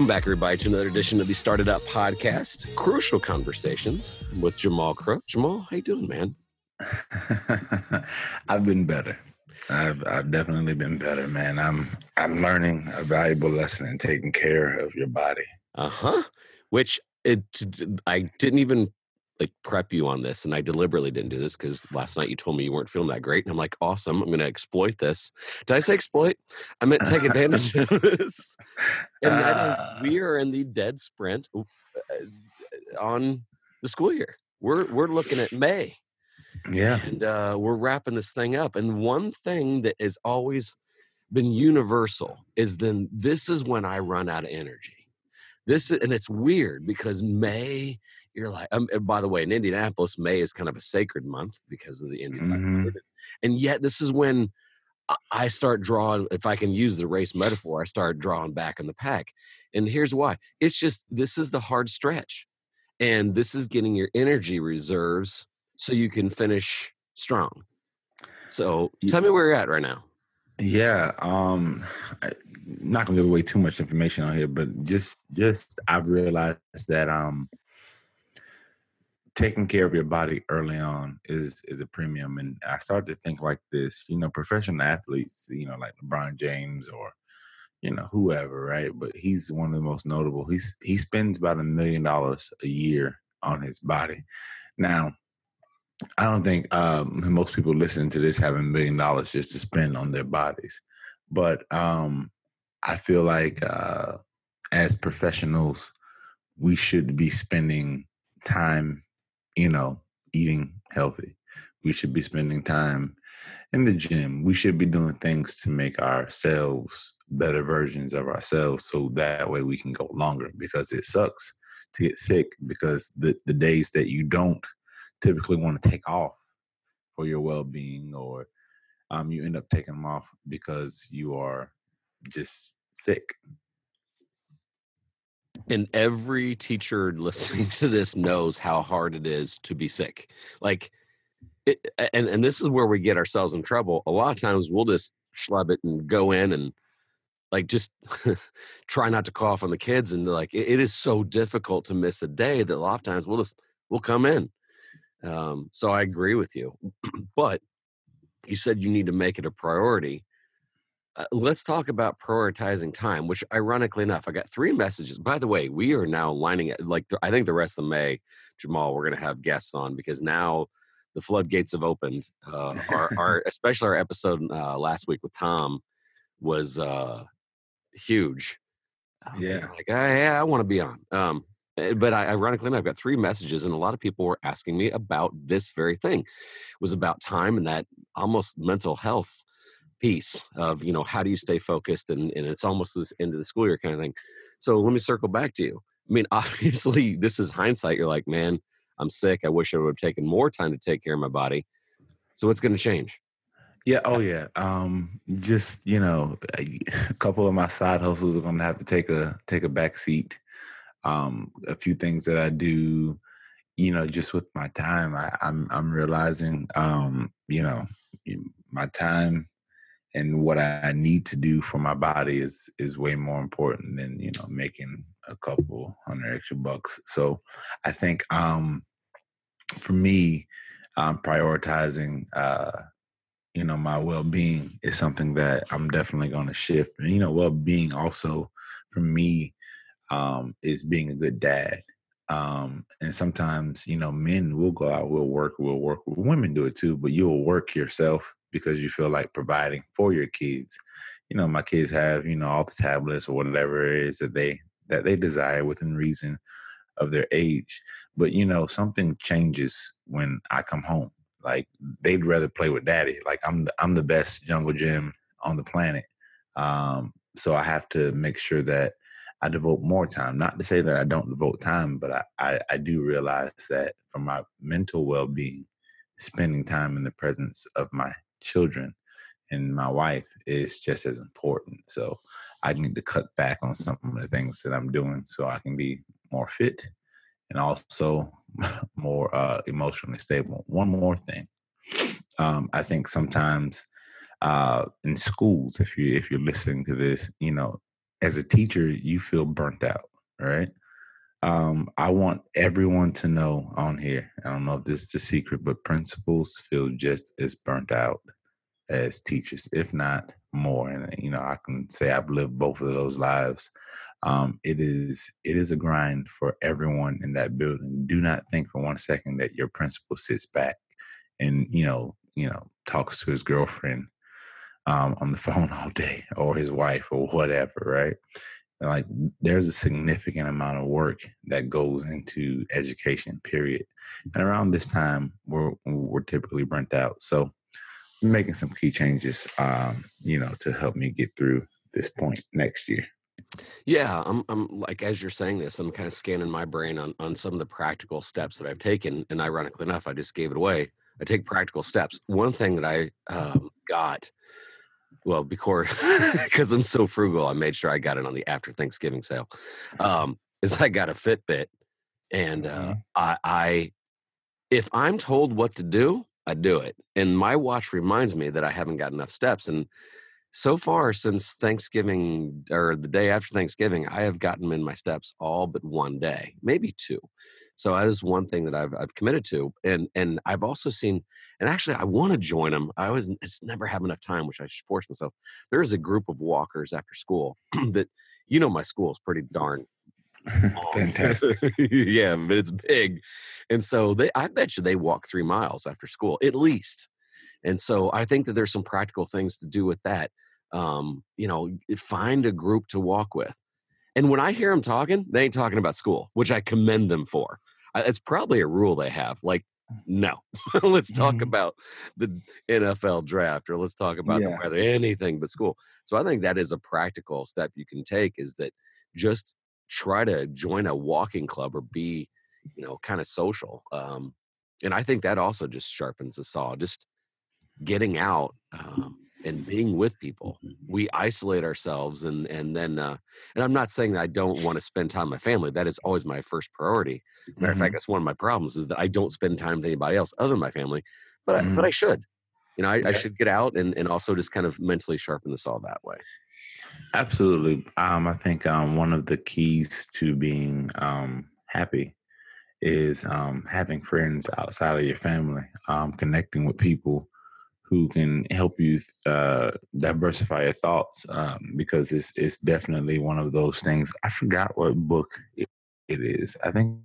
Welcome back, everybody, to another edition of the StartEdUp podcast, Crucial Conversations with Jamal Crook. Jamal, how you doing, man? I've been better. I've, I've definitely been better, man. I'm I'm learning a valuable lesson in taking care of your body. Uh huh. Which it I didn't even like prep you on this, and I deliberately didn't do this because last night you told me you weren't feeling that great, and I'm like, awesome, I'm going to exploit this. Did I say exploit? I meant take advantage of this. And that is, ah. we are in the dead sprint uh, on the school year. We're we're looking at May. Yeah, and uh, we're wrapping this thing up. And one thing that has always been universal is then this is when I run out of energy. This and it's weird because May you're like, um, by the way, in Indianapolis, May is kind of a sacred month because of the Indy 500. Mm-hmm. And yet, this is when I start drawing, if I can use the race metaphor, I start drawing back in the pack. And here's why it's just this is the hard stretch. And this is getting your energy reserves so you can finish strong. So tell me where you're at right now. Yeah. Um, I'm not gonna give away too much information on here, but just just I've realized that um taking care of your body early on is is a premium and i started to think like this you know professional athletes you know like lebron james or you know whoever right? But he's one of the most notable. He's he spends about a million dollars a year on his body. Now i don't think um, most people listening to this have a million dollars just to spend on their bodies. But um, i feel like uh, as professionals we should be spending time you know, eating healthy. We should be spending time in the gym. We should be doing things to make ourselves better versions of ourselves so that way we can go longer because it sucks to get sick because the, the days that you don't typically want to take off for your well-being or um, you end up taking them off because you are just sick and every teacher listening to this knows how hard it is to be sick. Like it, and and this is where we get ourselves in trouble. A lot of times we'll just schlub it and go in and like just try not to cough on the kids and like it, it is so difficult to miss a day that a lot of times we'll just we'll come in. Um, so i agree with you but you said you need to make it a priority uh, let's talk about prioritizing time, which ironically enough, I got three messages. By the way, we are now lining it like I think the rest of May, Jamal, we're going to have guests on because now the floodgates have opened. Uh, our, our, especially our episode uh, last week with Tom was uh, huge. Yeah, like yeah, I want to be on. Um, eh, but I, ironically enough, I've got three messages, and a lot of people were asking me about this very thing. It was about time and that almost mental health piece of you know how do you stay focused and, and it's almost this end of the school year kind of thing. So let me circle back to you. I mean obviously this is hindsight you're like man i'm sick i wish i would have taken more time to take care of my body. So what's going to change? Yeah oh yeah um just you know a, couple of my side hustles are going to have to take a take a back seat. Um a few things that i do you know just with my time I, i'm i'm realizing um you know my time and what I need to do for my body is is way more important than you know making a couple hundred extra bucks. So I think um, for me, um, prioritizing uh, you know my well being is something that I'm definitely going to shift. And, you know, well being also for me um, is being a good dad. Um, and sometimes, you know, men will go out, will work, will work. Women do it too, but you'll work yourself because you feel like providing for your kids. You know, my kids have, you know, all the tablets or whatever it is that they that they desire within reason of their age. But you know, something changes when I come home. Like they'd rather play with daddy. Like I'm the, I'm the best jungle gym on the planet. Um, so I have to make sure that I devote more time. Not to say that I don't devote time, but I, I, I do realize that for my mental well being, spending time in the presence of my children and my wife is just as important. So I need to cut back on some of the things that I'm doing so I can be more fit and also more uh, emotionally stable. One more thing, um, I think sometimes uh, in schools, if you if you're listening to this, you know, as a teacher, you feel burnt out, right? Um, I want everyone to know on here. I don't know if this is a secret, but principals feel just as burnt out as teachers, if not more. And you know, I can say I've lived both of those lives. Um, it is it is a grind for everyone in that building. Do not think for one second that your principal sits back and you know you know talks to his girlfriend um, on the phone all day or his wife or whatever, right? Like there's a significant amount of work that goes into education period. And around this time we're we're typically burnt out. So I'm making some key changes um you know to help me get through this point next year. Yeah i'm i'm like as you're saying this i'm kind of scanning my brain on on some of the practical steps that i've taken and ironically enough i just gave it away. I take practical steps. One thing that i um, got well before because i'm so frugal i made sure i got it on the after thanksgiving sale um is i got a fitbit and uh Mhm. i i if i'm told what to do i do it and my watch reminds me that i haven't got enough steps and so far since thanksgiving or the day after thanksgiving i have gotten in my steps all but one day maybe two so that is one thing that I've I've committed to, and and I've also seen, and actually I want to join them. I always it's never have enough time, which I should force myself. There's a group of walkers after school that you know my school is pretty darn fantastic yeah, but it's big, and so they I bet you they walk three miles after school at least. And so I think that there's some practical things to do with that. Um, you know, find a group to walk with. And when I hear them talking, they ain't talking about school, which I commend them for. It's probably a rule they have. Like, no, let's talk Mhm. about the NFL draft or let's talk about the Yeah. weather, anything but school. So I think that is a practical step you can take is that just try to join a walking club or be, you know, kind of social. Um, and I think that also just sharpens the saw. Just getting out um, and being with people. We isolate ourselves, and and then, uh, and I'm not saying that I don't want to spend time with my family. That is always my first priority. Matter of fact, that's one of my problems is that I don't spend time with anybody else other than my family. But I, but. I should. You know, I, I should get out and, and also just kind of mentally sharpen the saw that way. Absolutely. Um, I think um, one of the keys to being um, happy is um, having friends outside of your family, um, connecting with people who can help you uh, diversify your thoughts um, because it's it's definitely one of those things. I forgot what book it, it is. I think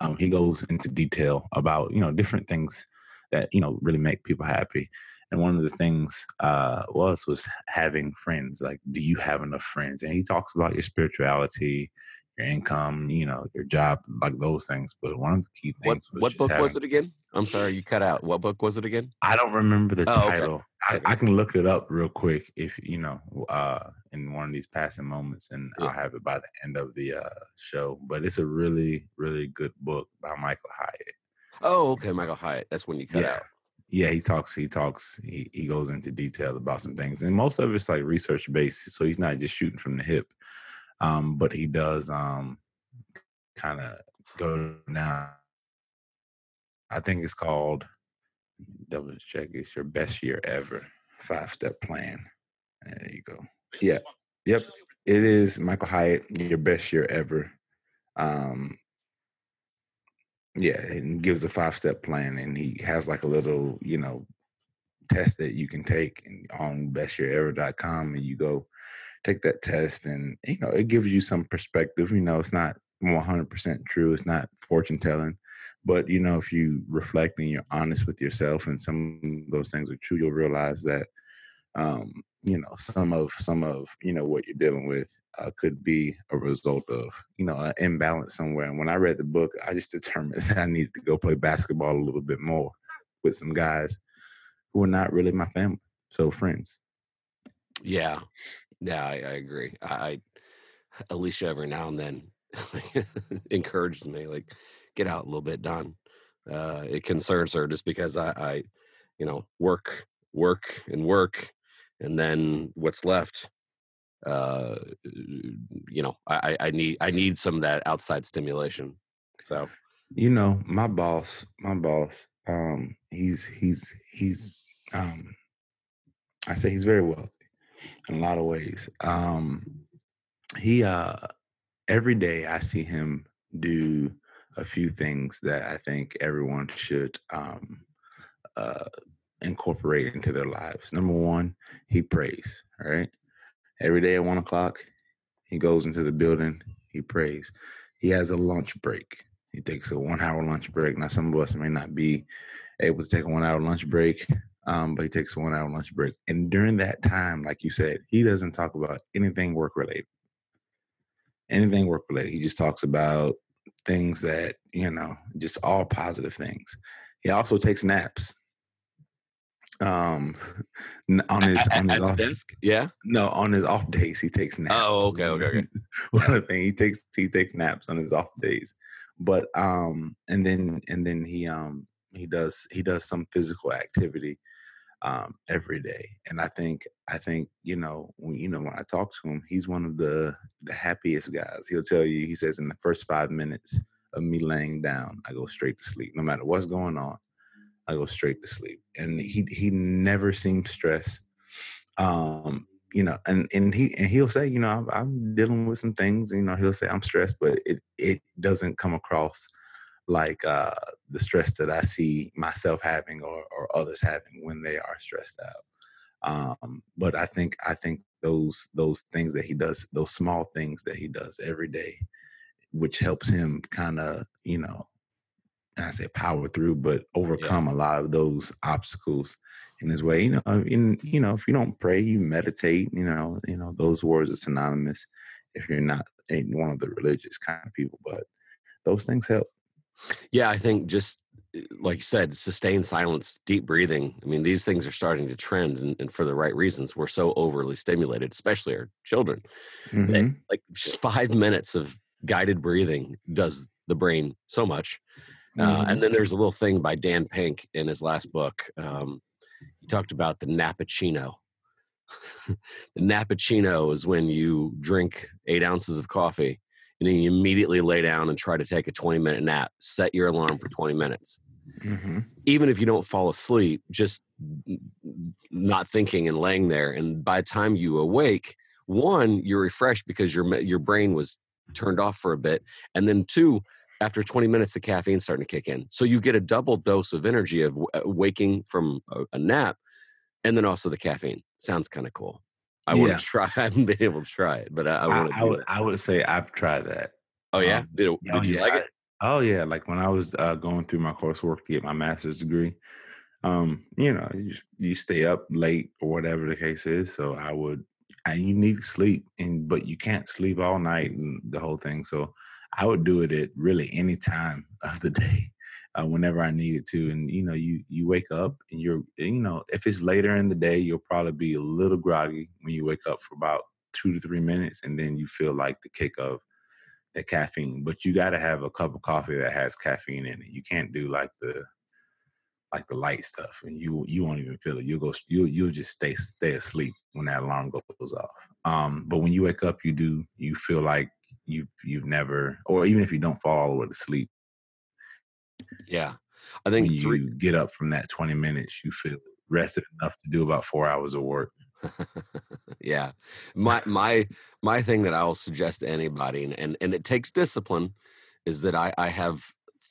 um, he goes into detail about you know different things that you know really make people happy and one of the things uh, was was having friends like do you have enough friends and he talks about your spirituality your income you know your job like those things but one of the key What things was what just book was it again? I'm sorry, you cut out. What book was it again? i don't remember the Oh, okay. title I, Okay. I can look it up real quick if you know uh in one of these passing moments and Yeah. i'll have it by the end of the uh show but it's a really really good book by michael hyatt Oh, okay, Michael Hyatt. That's when you cut yeah out. yeah he talks he talks he, he goes into detail about some things and most of it's like research based so he's not just shooting from the hip um but he does um kind of go now. i think it's called double check it's your best year ever five step plan. There you go. Yeah. yep. It is michael hyatt your best year ever. Um yeah and gives a five step plan and he has like a little you know test that you can take and on bestyearever.com and you go take that test and you know it gives you some perspective you know it's not 100% true it's not fortune telling but you know if you reflect and you're honest with yourself and some of those things are true you'll realize that um you know some of some of you know what you're dealing with uh, could be a result of you know an imbalance somewhere. And when i read the book i just determined that i needed to go play basketball a little bit more with some guys who are not really my family so friends. Yeah, yeah, I, I agree. I, I Alicia every now and then encourages me, like, get out a little bit, Don. Uh, it concerns her just because I, I, you know, work, work, and work, and then what's left. Uh, you know, I, I I need I need some of that outside stimulation. So you know my boss my boss um he's he's he's um I say he's very wealthy in a lot of ways. Um, he uh, every day I see him do a few things that I think everyone should um, uh, incorporate into their lives. Number one, he prays. Right, every day at one o'clock, he goes into the building. He prays. He has a lunch break. He takes a one-hour lunch break. Now, some of us may not be able to take a one-hour lunch break, um, but he takes one-hour lunch break. And during that time, like you said, he doesn't talk about anything work-related. Anything work-related. He just talks about things that you know, just all positive things. He also takes naps. Um, on his at, on his off, desk. Yeah. no on his off days he takes naps. Oh, okay, okay, okay. One other thing he takes he takes naps on his off days, but um, and then and then he um he does he does some physical activity um every day and i think i think you know when you know when i talk to him he's one of the the happiest guys. He'll tell you he says in the first five minutes of me laying down i go straight to sleep. No matter what's going on i go straight to sleep. And he he never seems stressed um you know and and he and he'll say you know I'm, I'm dealing with some things you know he'll say i'm stressed but it it doesn't come across like uh, the stress that I see myself having or, or others having when they are stressed out. Um, but I think I think those those things that he does, those small things that he does every day, which helps him kind of you know, I say power through, but overcome a lot of those obstacles in his way. You know, in you know, if you don't pray, you meditate. You know, you know those words are synonymous. If you're not one of the religious kind of people, but those things help. Yeah, I think just eh, like you said, sustained silence, deep breathing. I mean, these things are starting to trend, and, and for the right reasons. We're so overly stimulated, especially our children. that, Mhm. like just five minutes of guided breathing does the brain so much. Uh, Mhm. and then there's a little thing by Dan Pink in his last book. Um, he talked about the Nappuccino. the Nappuccino is when you drink eight ounces of coffee and then you immediately lay down and try to take a 20 minute nap. Set your alarm for 20 minutes. Mhm. Even if you don't fall asleep, just not thinking and laying there. And by the time you awake, one, you're refreshed because your your brain was turned off for a bit, and then two, after 20 minutes, the caffeine's starting to kick in. So you get a double dose of energy of uh, waking from a, a nap, and then also the caffeine. Sounds kind of cool. I want Yeah. to try. I haven't been able to try it, but I, I I, want to I do would. I would say I've tried that. Oh yeah, um, did, it- Oh, did you yeah, like I- it? Oh yeah, like when I was uh, going through my coursework to get my master's degree, um, you know, you, you stay up late or whatever the case is. So I would, and you need to sleep, and but you can't sleep all night and the whole thing. So I would do it at really any time of the day, uh, whenever I needed to. And you know, you you wake up and you're, you know, if it's later in the day, you'll probably be a little groggy when you wake up for about two to three minutes, and then you feel like the kick of the caffeine, but you got to have a cup of coffee that has caffeine in it. You can't do like the like the light stuff, and you you won't even feel it. You'll go you'll you'll just stay stay asleep when that alarm goes off. Um, but when you wake up, you do you feel like you've you've never, or even if you don't fall all the way to sleep, Yeah, I when think you get up from that twenty minutes, you feel rested enough to do about four hours of work. yeah. My my my thing that i'll suggest to anybody and and, and it takes discipline is that i i have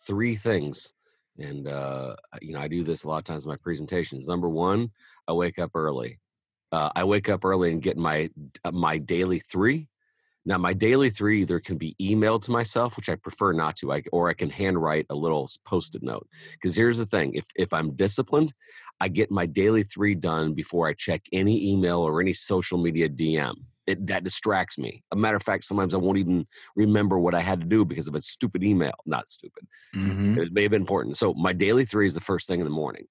three things and uh you know i do this a lot of times in my presentations. Number one i wake up early. Uh, i wake up early and get my uh, my daily three now my daily three either can be emailed to myself which i prefer not to I, or i can handwrite a little post-it note because here's the thing if if i'm disciplined I get my daily three done before I check any email or any social media DM. It, that distracts me. A matter of fact, sometimes I won't even remember what I had to do because of a stupid email. Not stupid. Mm-hmm. It may have been important. So my daily three is the first thing in the morning.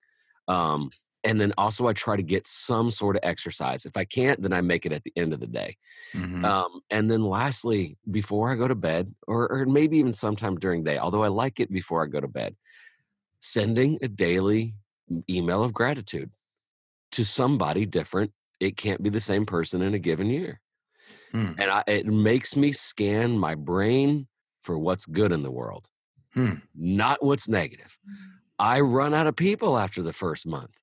Um, and then also I try to get some sort of exercise. If I can't, then I make it at the end of the day. Mm-hmm. Um, and then lastly, before I go to bed, or, or maybe even sometime during the day, although I like it before I go to bed, sending a daily email of gratitude to somebody different. It can't be the same person in a given year. Hmm. And I, it makes me scan my brain for what's good in the world, Hmm. not what's negative. I run out of people after the first month.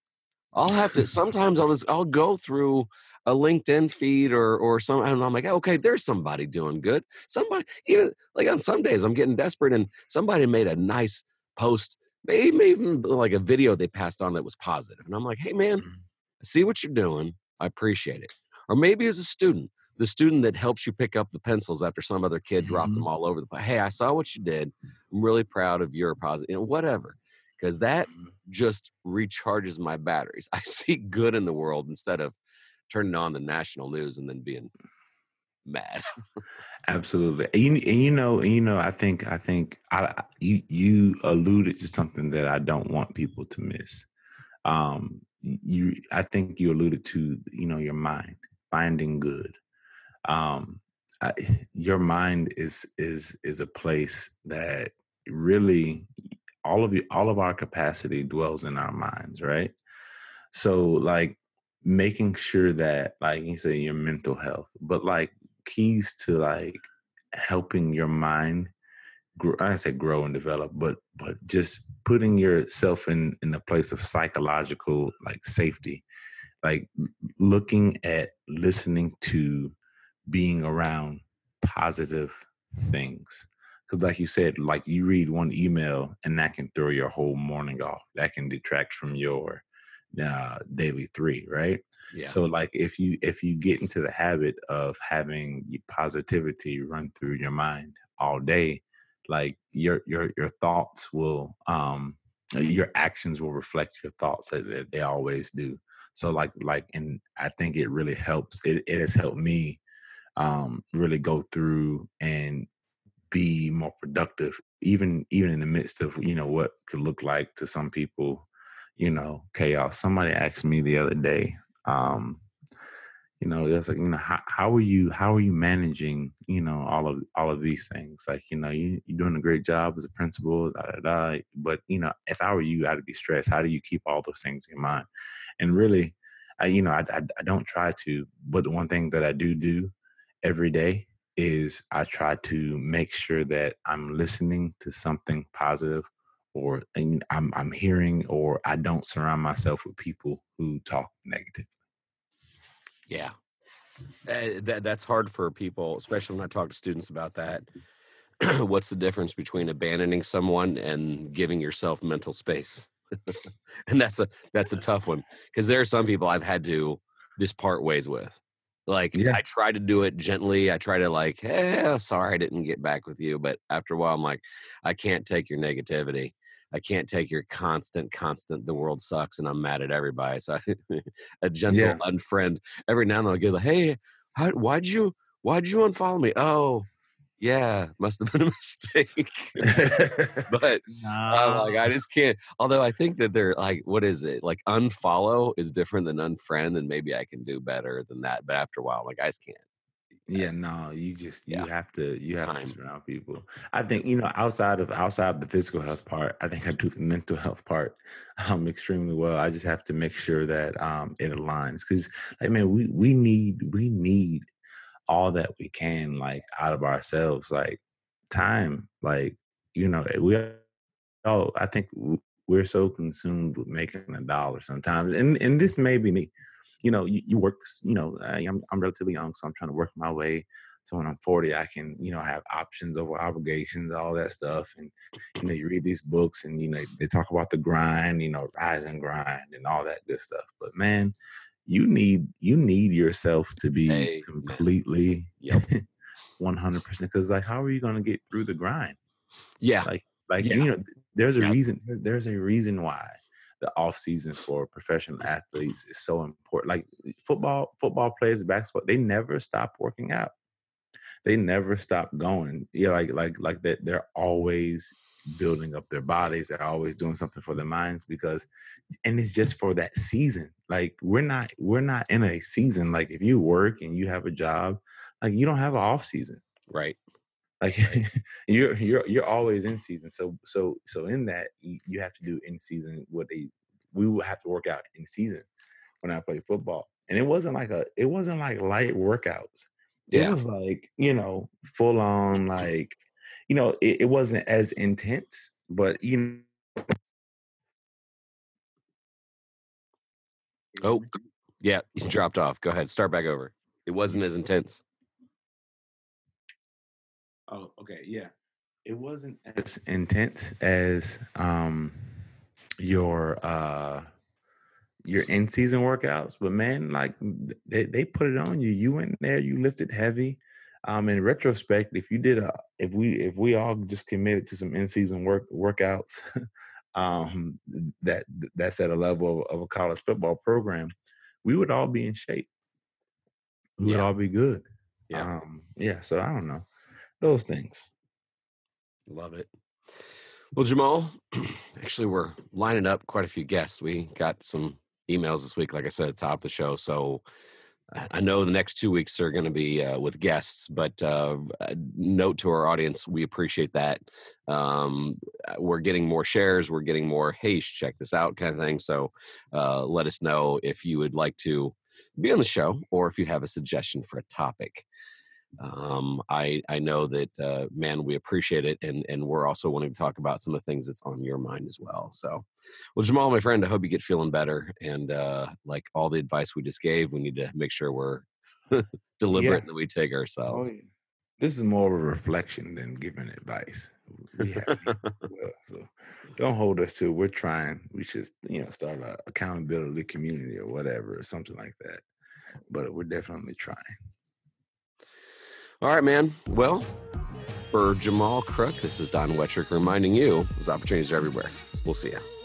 I'll have to sometimes I'll just I'll go through a LinkedIn feed or or some and I'm like, okay, there's somebody doing good. Somebody even like on some days I'm getting desperate and somebody made a nice post, maybe even like a video they passed on that was positive. And I'm like, hey man, Mhm. I see what you're doing. I appreciate it. Or maybe as a student, the student that helps you pick up the pencils after some other kid dropped Mhm. them all over the place. Hey, I saw what you did. I'm really proud of your positive, you know, whatever. Because that Mhm. just recharges my batteries. I see good in the world instead of turning on the national news and then being mad. Absolutely. And you, and you know, and you know, I think, I think I- you, you alluded to something that I don't want people to miss. Um, you, I think you alluded to, you know, your mind finding good. Um, I, your mind is, is, is a place that really all of you, all of our capacity dwells in our minds, right? So like making sure that like you say your mental health, but like keys to like helping your mind grow I say grow and develop, but but just putting yourself in in a place of psychological like safety, like looking at listening to being around positive things. Cause like you said, like you read one email and that can throw your whole morning off. That can detract from your uh, daily three, right? Yeah. So like if you if you get into the habit of having positivity run through your mind all day, like your your your thoughts will um your actions will reflect your thoughts as they, they always do. So like like and I think it really helps. It it has helped me um really go through and be more productive even even in the midst of you know what could look like to some people you know chaos. Somebody asked me the other day um you know it was like you know how, how are you how are you managing you know all of all of these things? Like you know you, you're doing a great job as a principal da, da, da. but you know if i were you i'd be stressed. How do you keep all those things in mind? And really i you know i, I, I don't try to but the one thing that i do do every day is I try to make sure that I'm listening to something positive or I'm I'm hearing or I don't surround myself with people who talk negative. Yeah. Uh, that, that's hard for people, especially when I talk to students about that. What's the difference between abandoning someone and giving yourself mental space? and that's a that's a tough one because there are some people I've had to just part ways with. Like Yeah. I try to do it gently. I try to like, eh, sorry I didn't get back with you. But after a while, I'm like, I can't take your negativity. I can't take your constant, constant. The world sucks, and I'm mad at everybody. So I, a gentle Yeah. unfriend every now and then. I'll get like, hey, how, why'd you why'd you unfollow me? Oh, yeah, must have been a mistake. but I'm like, I just can't. Although I think that they're like, what is it? Like unfollow is different than unfriend, and maybe I can do better than that. But after a while, like, I just can't. yeah, That's- no, you just you Yeah. have to you have Time. to surround people. I think you know outside of outside of the physical health part, I think I do the mental health part um extremely well. I just have to make sure that um it aligns because like mean we we need we need all that we can like out of ourselves, like time, like you know eh, we oh I think we're so consumed with making a dollar sometimes, and and this may be me. You know, you, you work. You know, I, I'm I'm relatively young, so I'm trying to work my way. So when I'm 40, I can you know have options over obligations, all that stuff, and you know you read these books, and you know they talk about the grind, you know, rise and grind, and all that good stuff. But man, you need you need yourself to be Amen. completely Yep. 100 percent because like how are you going to get through the grind Yeah. like like Yeah. you know there's a Yeah. reason there's a reason why the off season for professional athletes is so important like football football players basketball they never stop working out they never stop going yeah like like like that they're always building up their bodies they're always doing something for their minds because and it's just for that season like we're not we're not in a season like if you work and you have a job like you don't have an off season. Right. like you're you're you're always in season. So so so in that you, you have to do in season what they we would have to work out in season when i played football. And it wasn't like a it wasn't like light workouts. Yeah. it was like you know full on like you know it, it wasn't as intense but you know Oh, yeah, you dropped off. Go ahead. Start back over. It wasn't as intense. Oh, okay. Yeah. It wasn't as intense as um your uh your in season workouts, but man, like they, they put it on you. You went there, you lifted heavy. Um in retrospect, if you did a if we if we all just committed to some in season work workouts um that that's at a level of, of a college football program, we would all be in shape. We would all be good. Yeah. Um yeah, so I don't know. Those things. Love it. Well, Jamal, actually, we're lining up quite a few guests. We got some emails this week, like I said at the top of the show. So I know the next two weeks are going to be uh, with guests, but uh, note to our audience, we appreciate that. Um, uh, we're getting more shares, we're getting more, hey, check this out kind of thing. So uh, let us know if you would like to be on the show or if you have a suggestion for a topic um, I I know that uh, man, we appreciate it, and and we're also wanting to talk about some of the things that's on your mind as well. So, well, Jamal, my friend, I hope you get feeling better, and uh, like all the advice we just gave, we need to make sure we're deliberate that we take Oh, ourselves. yeah. This is more of a reflection than giving advice. We have well, so don't hold us to. We're trying. We should, you know, start a accountability community or whatever, or something like that. But we're definitely trying. All right, man. Well, for Jamal Crook, this is Don Wettrick reminding you, there's opportunities are everywhere. We'll see you.